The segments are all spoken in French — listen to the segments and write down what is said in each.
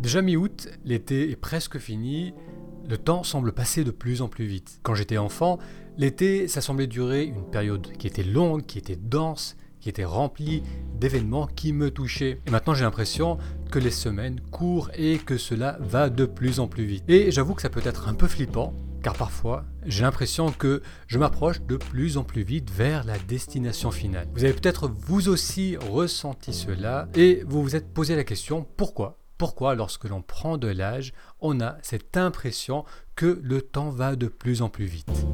Déjà mi-août, l'été est presque fini, le temps semble passer de plus en plus vite. Quand j'étais enfant, l'été, ça semblait durer une période qui était longue, qui était dense, qui était remplie d'événements qui me touchaient. Et maintenant j'ai l'impression que les semaines courent et que cela va de plus en plus vite. Et j'avoue que ça peut être un peu flippant, car parfois j'ai l'impression que je m'approche de plus en plus vite vers la destination finale. Vous avez peut-être vous aussi ressenti cela et vous vous êtes posé la question pourquoi? Pourquoi, lorsque l'on prend de l'âge, on a cette impression que le temps va de plus en plus vite?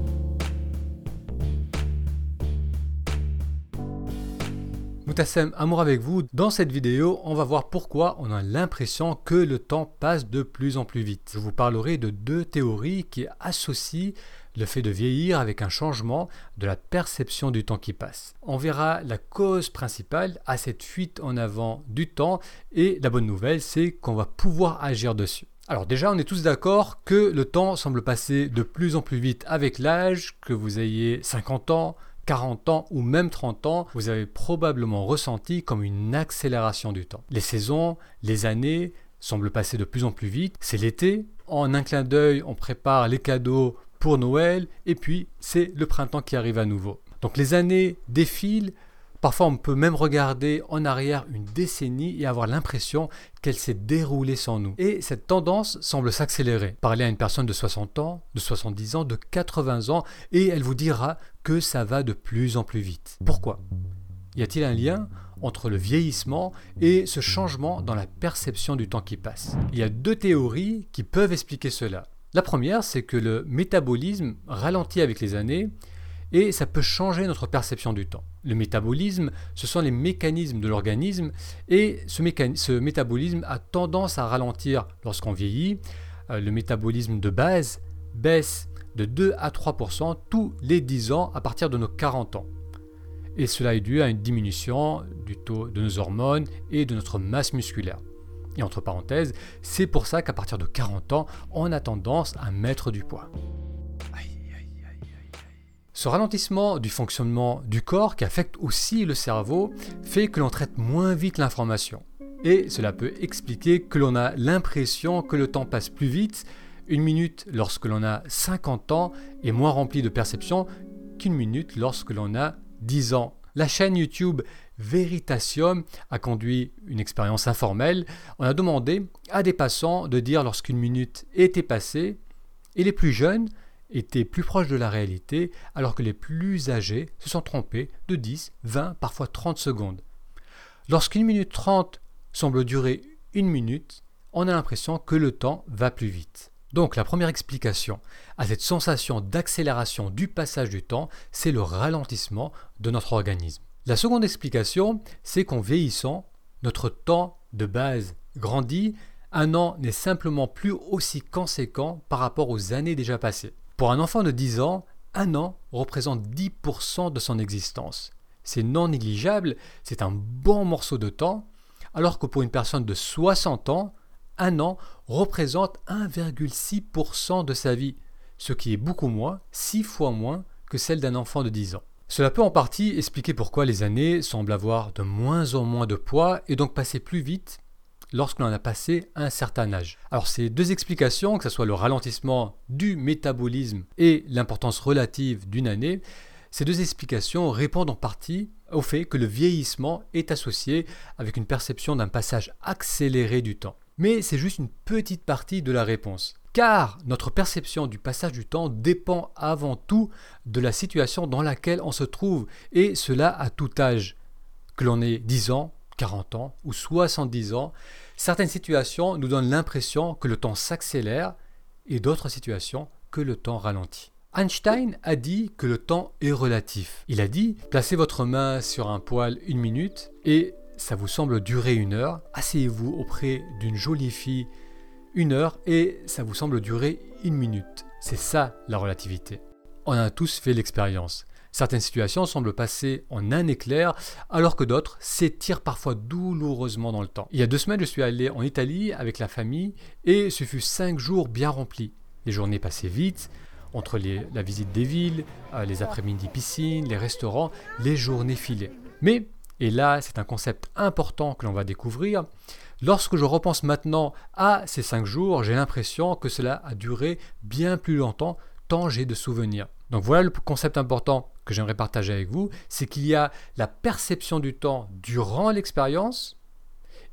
Moutassem, amour avec vous. Dans cette vidéo, on va voir pourquoi on a l'impression que le temps passe de plus en plus vite. Je vous parlerai de deux théories qui associent le fait de vieillir avec un changement de la perception du temps qui passe. On verra la cause principale à cette fuite en avant du temps et la bonne nouvelle c'est qu'on va pouvoir agir dessus. Alors déjà, on est tous d'accord que le temps semble passer de plus en plus vite avec l'âge, que vous ayez 50 ans, 40 ans ou même 30 ans, vous avez probablement ressenti comme une accélération du temps. Les saisons, les années semblent passer de plus en plus vite. C'est l'été, en un clin d'œil, on prépare les cadeaux pour Noël, et puis c'est le printemps qui arrive à nouveau. Donc les années défilent, parfois on peut même regarder en arrière une décennie et avoir l'impression qu'elle s'est déroulée sans nous. Et cette tendance semble s'accélérer. Parlez à une personne de 60 ans, de 70 ans, de 80 ans, et elle vous dira que ça va de plus en plus vite. Pourquoi? Y a-t-il un lien entre le vieillissement et ce changement dans la perception du temps qui passe? Il y a deux théories qui peuvent expliquer cela. La première, c'est que le métabolisme ralentit avec les années et ça peut changer notre perception du temps. Le métabolisme, ce sont les mécanismes de l'organisme et ce, métabolisme a tendance à ralentir lorsqu'on vieillit. Euh, le métabolisme de base baisse de 2 à 3% tous les 10 ans à partir de nos 40 ans. Et cela est dû à une diminution du taux de nos hormones et de notre masse musculaire. Et entre parenthèses, c'est pour ça qu'à partir de 40 ans, on a tendance à mettre du poids. Ce ralentissement du fonctionnement du corps qui affecte aussi le cerveau fait que l'on traite moins vite l'information. Et cela peut expliquer que l'on a l'impression que le temps passe plus vite. Une minute lorsque l'on a 50 ans est moins remplie de perception qu'une minute lorsque l'on a 10 ans. La chaîne YouTube Veritasium a conduit une expérience informelle. On a demandé à des passants de dire lorsqu'une minute était passée et les plus jeunes étaient plus proches de la réalité alors que les plus âgés se sont trompés de 10, 20, parfois 30 secondes. Lorsqu'une minute 30 semble durer une minute, on a l'impression que le temps va plus vite. Donc la première explication à cette sensation d'accélération du passage du temps, c'est le ralentissement de notre organisme. La seconde explication, c'est qu'en vieillissant, notre temps de base grandit, un an n'est simplement plus aussi conséquent par rapport aux années déjà passées. Pour un enfant de 10 ans, un an représente 10% de son existence. C'est non négligeable, c'est un bon morceau de temps, alors que pour une personne de 60 ans, un an représente 1,6% de sa vie, ce qui est beaucoup moins, 6 fois moins que celle d'un enfant de 10 ans. Cela peut en partie expliquer pourquoi les années semblent avoir de moins en moins de poids et donc passer plus vite lorsqu'on en a passé un certain âge. Alors ces deux explications, que ce soit le ralentissement du métabolisme et l'importance relative d'une année, ces deux explications répondent en partie au fait que le vieillissement est associé avec une perception d'un passage accéléré du temps. Mais c'est juste une petite partie de la réponse car notre perception du passage du temps dépend avant tout de la situation dans laquelle on se trouve, et cela à tout âge. Que l'on ait 10 ans, 40 ans ou 70 ans, certaines situations nous donnent l'impression que le temps s'accélère et d'autres situations que le temps ralentit. Einstein a dit que le temps est relatif. Il a dit placez votre main sur un poil une minute et ça vous semble durer une heure. Asseyez-vous auprès d'une jolie fille une heure et ça vous semble durer une minute. C'est ça la relativité. On a tous fait l'expérience. Certaines situations semblent passer en un éclair, alors que d'autres s'étirent parfois douloureusement dans le temps. Il y a deux semaines, je suis allé en Italie avec la famille et ce fut cinq jours bien remplis. Les journées passaient vite, entre la visite des villes, euh, les après-midi piscines, les restaurants, les journées filaient. Mais, et là c'est un concept important que l'on va découvrir, Lorsque je repense maintenant à ces 5 jours, j'ai l'impression que cela a duré bien plus longtemps tant j'ai de souvenirs. Donc voilà le concept important que j'aimerais partager avec vous, c'est qu'il y a la perception du temps durant l'expérience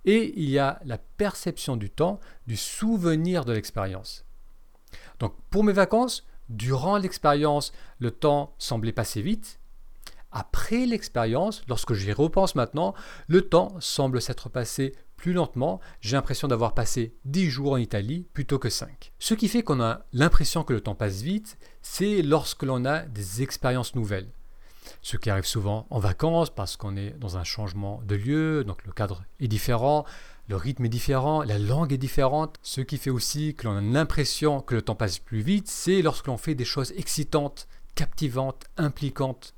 et il y a la perception du temps du souvenir de l'expérience. Donc pour mes vacances, durant l'expérience, le temps semblait passer vite. Après l'expérience, lorsque j'y repense maintenant, le temps semble s'être passé plus lentement. J'ai l'impression d'avoir passé 10 jours en Italie plutôt que 5. Ce qui fait qu'on a l'impression que le temps passe vite, c'est lorsque l'on a des expériences nouvelles. Ce qui arrive souvent en vacances parce qu'on est dans un changement de lieu, donc le cadre est différent, le rythme est différent, la langue est différente. Ce qui fait aussi que l'on a l'impression que le temps passe plus vite, c'est lorsque l'on fait des choses excitantes, captivantes, impliquantes.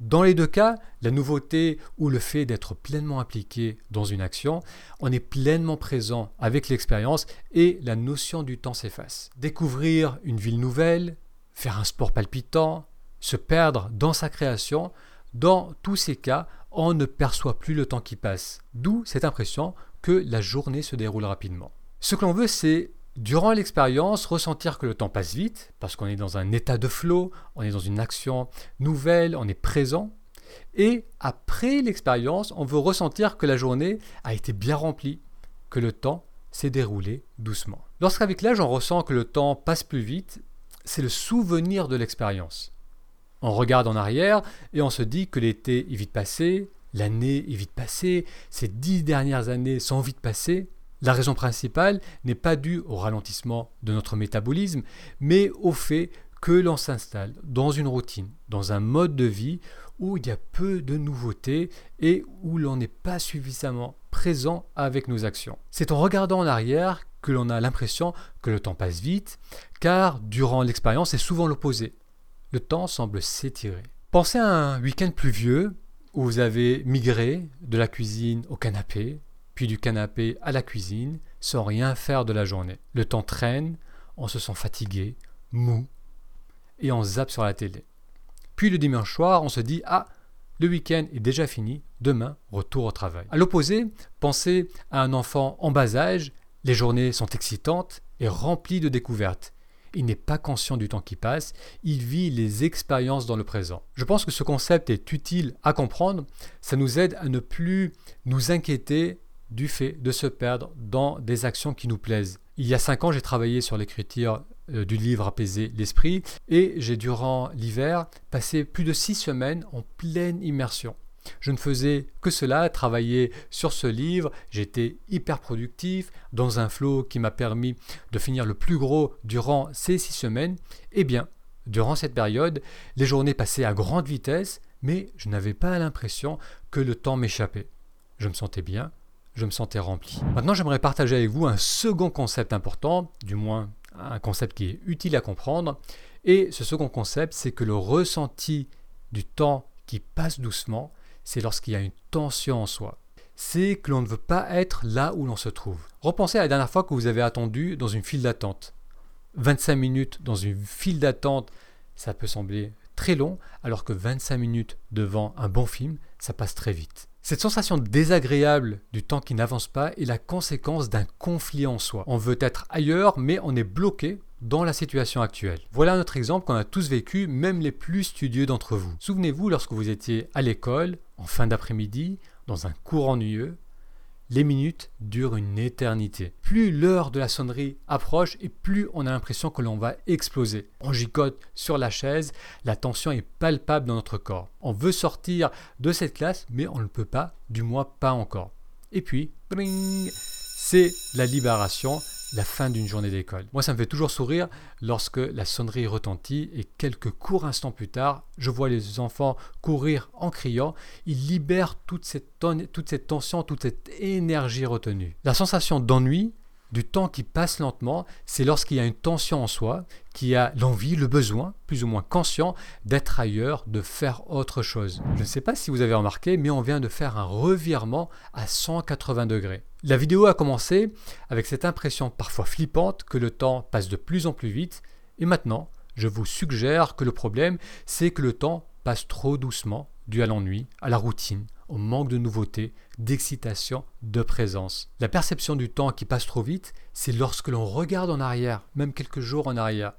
Dans les deux cas, la nouveauté ou le fait d'être pleinement impliqué dans une action, on est pleinement présent avec l'expérience et la notion du temps s'efface. Découvrir une ville nouvelle, faire un sport palpitant, se perdre dans sa création, dans tous ces cas, on ne perçoit plus le temps qui passe. D'où cette impression que la journée se déroule rapidement. Ce que l'on veut, c'est, durant l'expérience, ressentir que le temps passe vite, parce qu'on est dans un état de flow, on est dans une action nouvelle, on est présent. Et après l'expérience, on veut ressentir que la journée a été bien remplie, que le temps s'est déroulé doucement. Lorsqu'avec l'âge on ressent que le temps passe plus vite, c'est le souvenir de l'expérience. On regarde en arrière et on se dit que l'été est vite passé, l'année est vite passée, ces dix dernières années sont vite passées. La raison principale n'est pas due au ralentissement de notre métabolisme, mais au fait que l'on s'installe dans une routine, dans un mode de vie où il y a peu de nouveautés et où l'on n'est pas suffisamment présent avec nos actions. C'est en regardant en arrière que l'on a l'impression que le temps passe vite, car durant l'expérience c'est souvent l'opposé. Le temps semble s'étirer. Pensez à un week-end pluvieux où vous avez migré de la cuisine au canapé, puis du canapé à la cuisine, sans rien faire de la journée. Le temps traîne, on se sent fatigué, mou, et on zappe sur la télé. Puis le dimanche soir, on se dit Ah, le week-end est déjà fini, demain, retour au travail. À l'opposé, pensez à un enfant en bas âge, les journées sont excitantes et remplies de découvertes il n'est pas conscient du temps qui passe, il vit les expériences dans le présent. Je pense que ce concept est utile à comprendre, ça nous aide à ne plus nous inquiéter du fait de se perdre dans des actions qui nous plaisent. Il y a cinq ans, j'ai travaillé sur l'écriture euh, du livre Apaiser l'esprit et j'ai durant l'hiver passé plus de six semaines en pleine immersion. Je ne faisais que cela, travailler sur ce livre. J'étais hyper productif, dans un flow qui m'a permis de finir le plus gros durant ces six semaines. Eh bien, durant cette période, les journées passaient à grande vitesse, mais je n'avais pas l'impression que le temps m'échappait. Je me sentais bien, je me sentais rempli. Maintenant, j'aimerais partager avec vous un second concept important, du moins un concept qui est utile à comprendre. Et ce second concept, c'est que le ressenti du temps qui passe doucement, c'est lorsqu'il y a une tension en soi. C'est que l'on ne veut pas être là où l'on se trouve. Repensez à la dernière fois que vous avez attendu dans une file d'attente. 25 minutes dans une file d'attente, ça peut sembler très long, alors que 25 minutes devant un bon film, ça passe très vite. Cette sensation désagréable du temps qui n'avance pas est la conséquence d'un conflit en soi. On veut être ailleurs, mais on est bloqué dans la situation actuelle. Voilà notre exemple qu'on a tous vécu, même les plus studieux d'entre vous. Souvenez-vous lorsque vous étiez à l'école, en fin d'après-midi, dans un cours ennuyeux, les minutes durent une éternité. Plus l'heure de la sonnerie approche et plus on a l'impression que l'on va exploser. On gigote sur la chaise, la tension est palpable dans notre corps. On veut sortir de cette classe, mais on ne peut pas, du moins pas encore. Et puis, c'est la libération, la fin d'une journée d'école. Moi, ça me fait toujours sourire lorsque la sonnerie retentit et quelques courts instants plus tard, je vois les enfants courir en criant. Ils libèrent toute cette, toute cette tension, toute cette énergie retenue. La sensation d'ennui, du temps qui passe lentement, c'est lorsqu'il y a une tension en soi, qui a l'envie, le besoin, plus ou moins conscient, d'être ailleurs, de faire autre chose. Je ne sais pas si vous avez remarqué, mais on vient de faire un revirement à 180 degrés. La vidéo a commencé avec cette impression parfois flippante que le temps passe de plus en plus vite, et maintenant, je vous suggère que le problème, c'est que le temps passe trop doucement, dû à l'ennui, à la routine, on manque de nouveautés, d'excitation, de présence. La perception du temps qui passe trop vite, c'est lorsque l'on regarde en arrière, même quelques jours en arrière.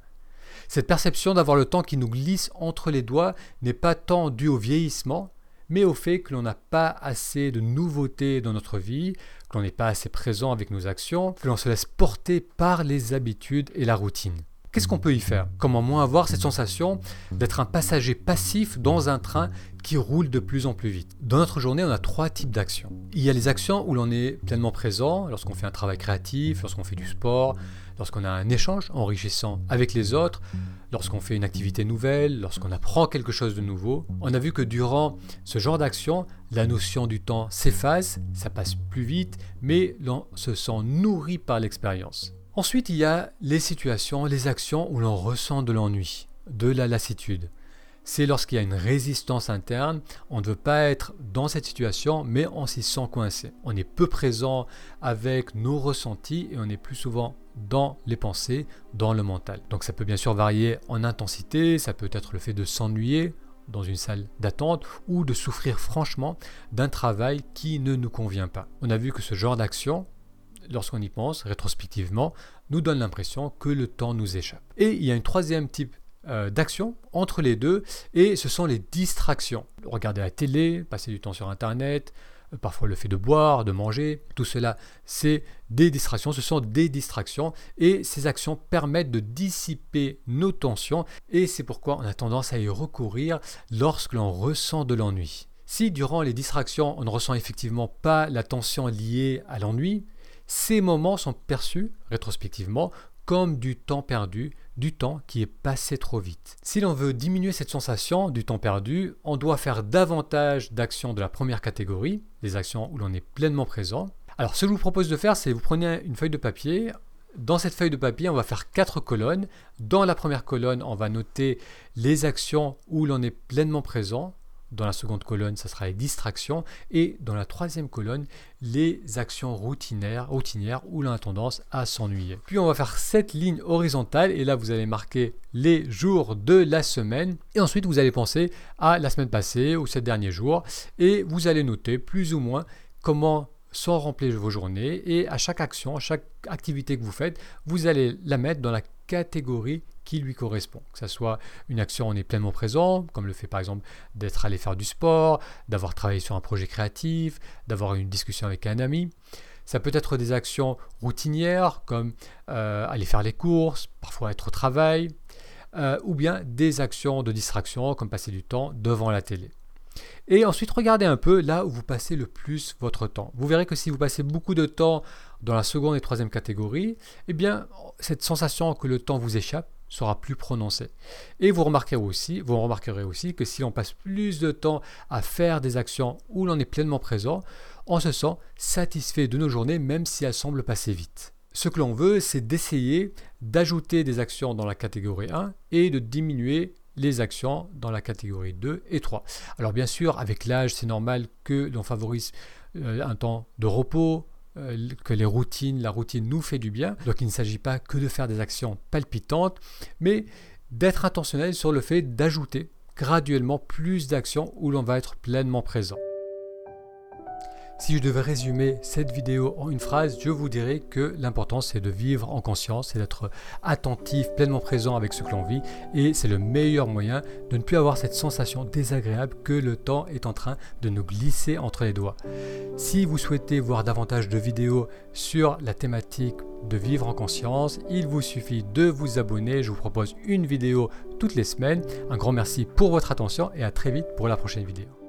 Cette perception d'avoir le temps qui nous glisse entre les doigts n'est pas tant due au vieillissement, mais au fait que l'on n'a pas assez de nouveautés dans notre vie, que l'on n'est pas assez présent avec nos actions, que l'on se laisse porter par les habitudes et la routine. Qu'est-ce qu'on peut y faire? Comment moins avoir cette sensation d'être un passager passif dans un train qui roule de plus en plus vite? Dans notre journée, on a trois types d'actions. Il y a les actions où l'on est pleinement présent, lorsqu'on fait un travail créatif, lorsqu'on fait du sport, lorsqu'on a un échange enrichissant avec les autres, lorsqu'on fait une activité nouvelle, lorsqu'on apprend quelque chose de nouveau. On a vu que durant ce genre d'action, la notion du temps s'efface, ça passe plus vite, mais l'on se sent nourri par l'expérience. Ensuite, il y a les situations, les actions où l'on ressent de l'ennui, de la lassitude. C'est lorsqu'il y a une résistance interne, on ne veut pas être dans cette situation, mais on s'y sent coincé. On est peu présent avec nos ressentis et on est plus souvent dans les pensées, dans le mental. Donc ça peut bien sûr varier en intensité, ça peut être le fait de s'ennuyer dans une salle d'attente ou de souffrir franchement d'un travail qui ne nous convient pas. On a vu que ce genre d'action, lorsqu'on y pense rétrospectivement, nous donne l'impression que le temps nous échappe. Et il y a un troisième type euh, d'action entre les deux, et ce sont les distractions. Regarder la télé, passer du temps sur Internet, euh, parfois le fait de boire, de manger, tout cela, c'est des distractions, ce sont des distractions, et ces actions permettent de dissiper nos tensions, et c'est pourquoi on a tendance à y recourir lorsque l'on ressent de l'ennui. Si durant les distractions, on ne ressent effectivement pas la tension liée à l'ennui, ces moments sont perçus rétrospectivement comme du temps perdu, du temps qui est passé trop vite. Si l'on veut diminuer cette sensation du temps perdu, on doit faire davantage d'actions de la première catégorie, des actions où l'on est pleinement présent. Alors ce que je vous propose de faire, c'est vous prenez une feuille de papier, dans cette feuille de papier, on va faire quatre colonnes. Dans la première colonne, on va noter les actions où l'on est pleinement présent. Dans la seconde colonne, ça sera les distractions. Et dans la troisième colonne, les actions routinières, routinières où l'on a tendance à s'ennuyer. Puis on va faire cette ligne horizontale et là vous allez marquer les jours de la semaine. Et ensuite vous allez penser à la semaine passée ou ces derniers jours. Et vous allez noter plus ou moins comment sont remplies vos journées. Et à chaque action, à chaque activité que vous faites, vous allez la mettre dans la catégorie qui lui correspond. Que ce soit une action, on est pleinement présent, comme le fait par exemple d'être allé faire du sport, d'avoir travaillé sur un projet créatif, d'avoir une discussion avec un ami. Ça peut être des actions routinières, comme euh, aller faire les courses, parfois être au travail, euh, ou bien des actions de distraction, comme passer du temps devant la télé. Et ensuite, regardez un peu là où vous passez le plus votre temps. Vous verrez que si vous passez beaucoup de temps dans la seconde et troisième catégorie, eh bien, cette sensation que le temps vous échappe sera plus prononcée. Et vous remarquerez aussi, vous remarquerez aussi que si on passe plus de temps à faire des actions où l'on est pleinement présent, on se sent satisfait de nos journées même si elles semblent passer vite. Ce que l'on veut, c'est d'essayer d'ajouter des actions dans la catégorie 1 et de diminuer les actions dans la catégorie 2 et 3. Alors bien sûr, avec l'âge, c'est normal que l'on favorise euh, un temps de repos, euh, que les routines, la routine nous fait du bien. Donc il ne s'agit pas que de faire des actions palpitantes, mais d'être intentionnel sur le fait d'ajouter graduellement plus d'actions où l'on va être pleinement présent. Si je devais résumer cette vidéo en une phrase, je vous dirais que l'important c'est de vivre en conscience, c'est d'être attentif, pleinement présent avec ce que l'on vit et c'est le meilleur moyen de ne plus avoir cette sensation désagréable que le temps est en train de nous glisser entre les doigts. Si vous souhaitez voir davantage de vidéos sur la thématique de vivre en conscience, il vous suffit de vous abonner. Je vous propose une vidéo toutes les semaines. Un grand merci pour votre attention et à très vite pour la prochaine vidéo.